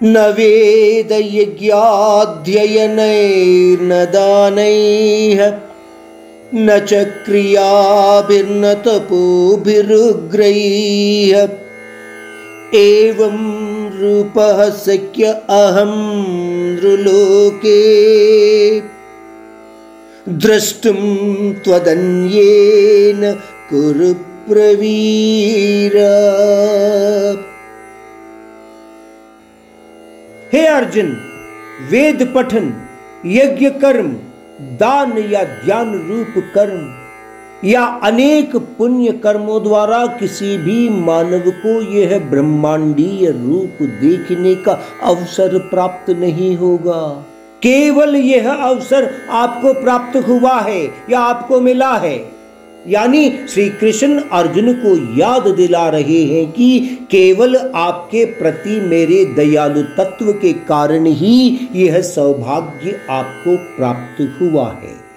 न वेदयज्ञाध्ययनैर्न दानैः न च क्रियाभिर्न तपोभिरुग्रैः एवं रूपः शक्य अहं नृलोके। द्रष्टुं त्वदन्येन कुरु प्रवीर हे अर्जुन, वेद पठन, यज्ञ कर्म, दान या ज्ञान रूप कर्म या अनेक पुण्य कर्मों द्वारा किसी भी मानव को यह ब्रह्मांडीय रूप देखने का अवसर प्राप्त नहीं होगा। केवल यह अवसर आपको प्राप्त हुआ है या आपको मिला है? यानी श्री कृष्ण अर्जुन को याद दिला रहे हैं कि केवल आपके प्रति मेरे दयालु तत्व के कारण ही यह सौभाग्य आपको प्राप्त हुआ है।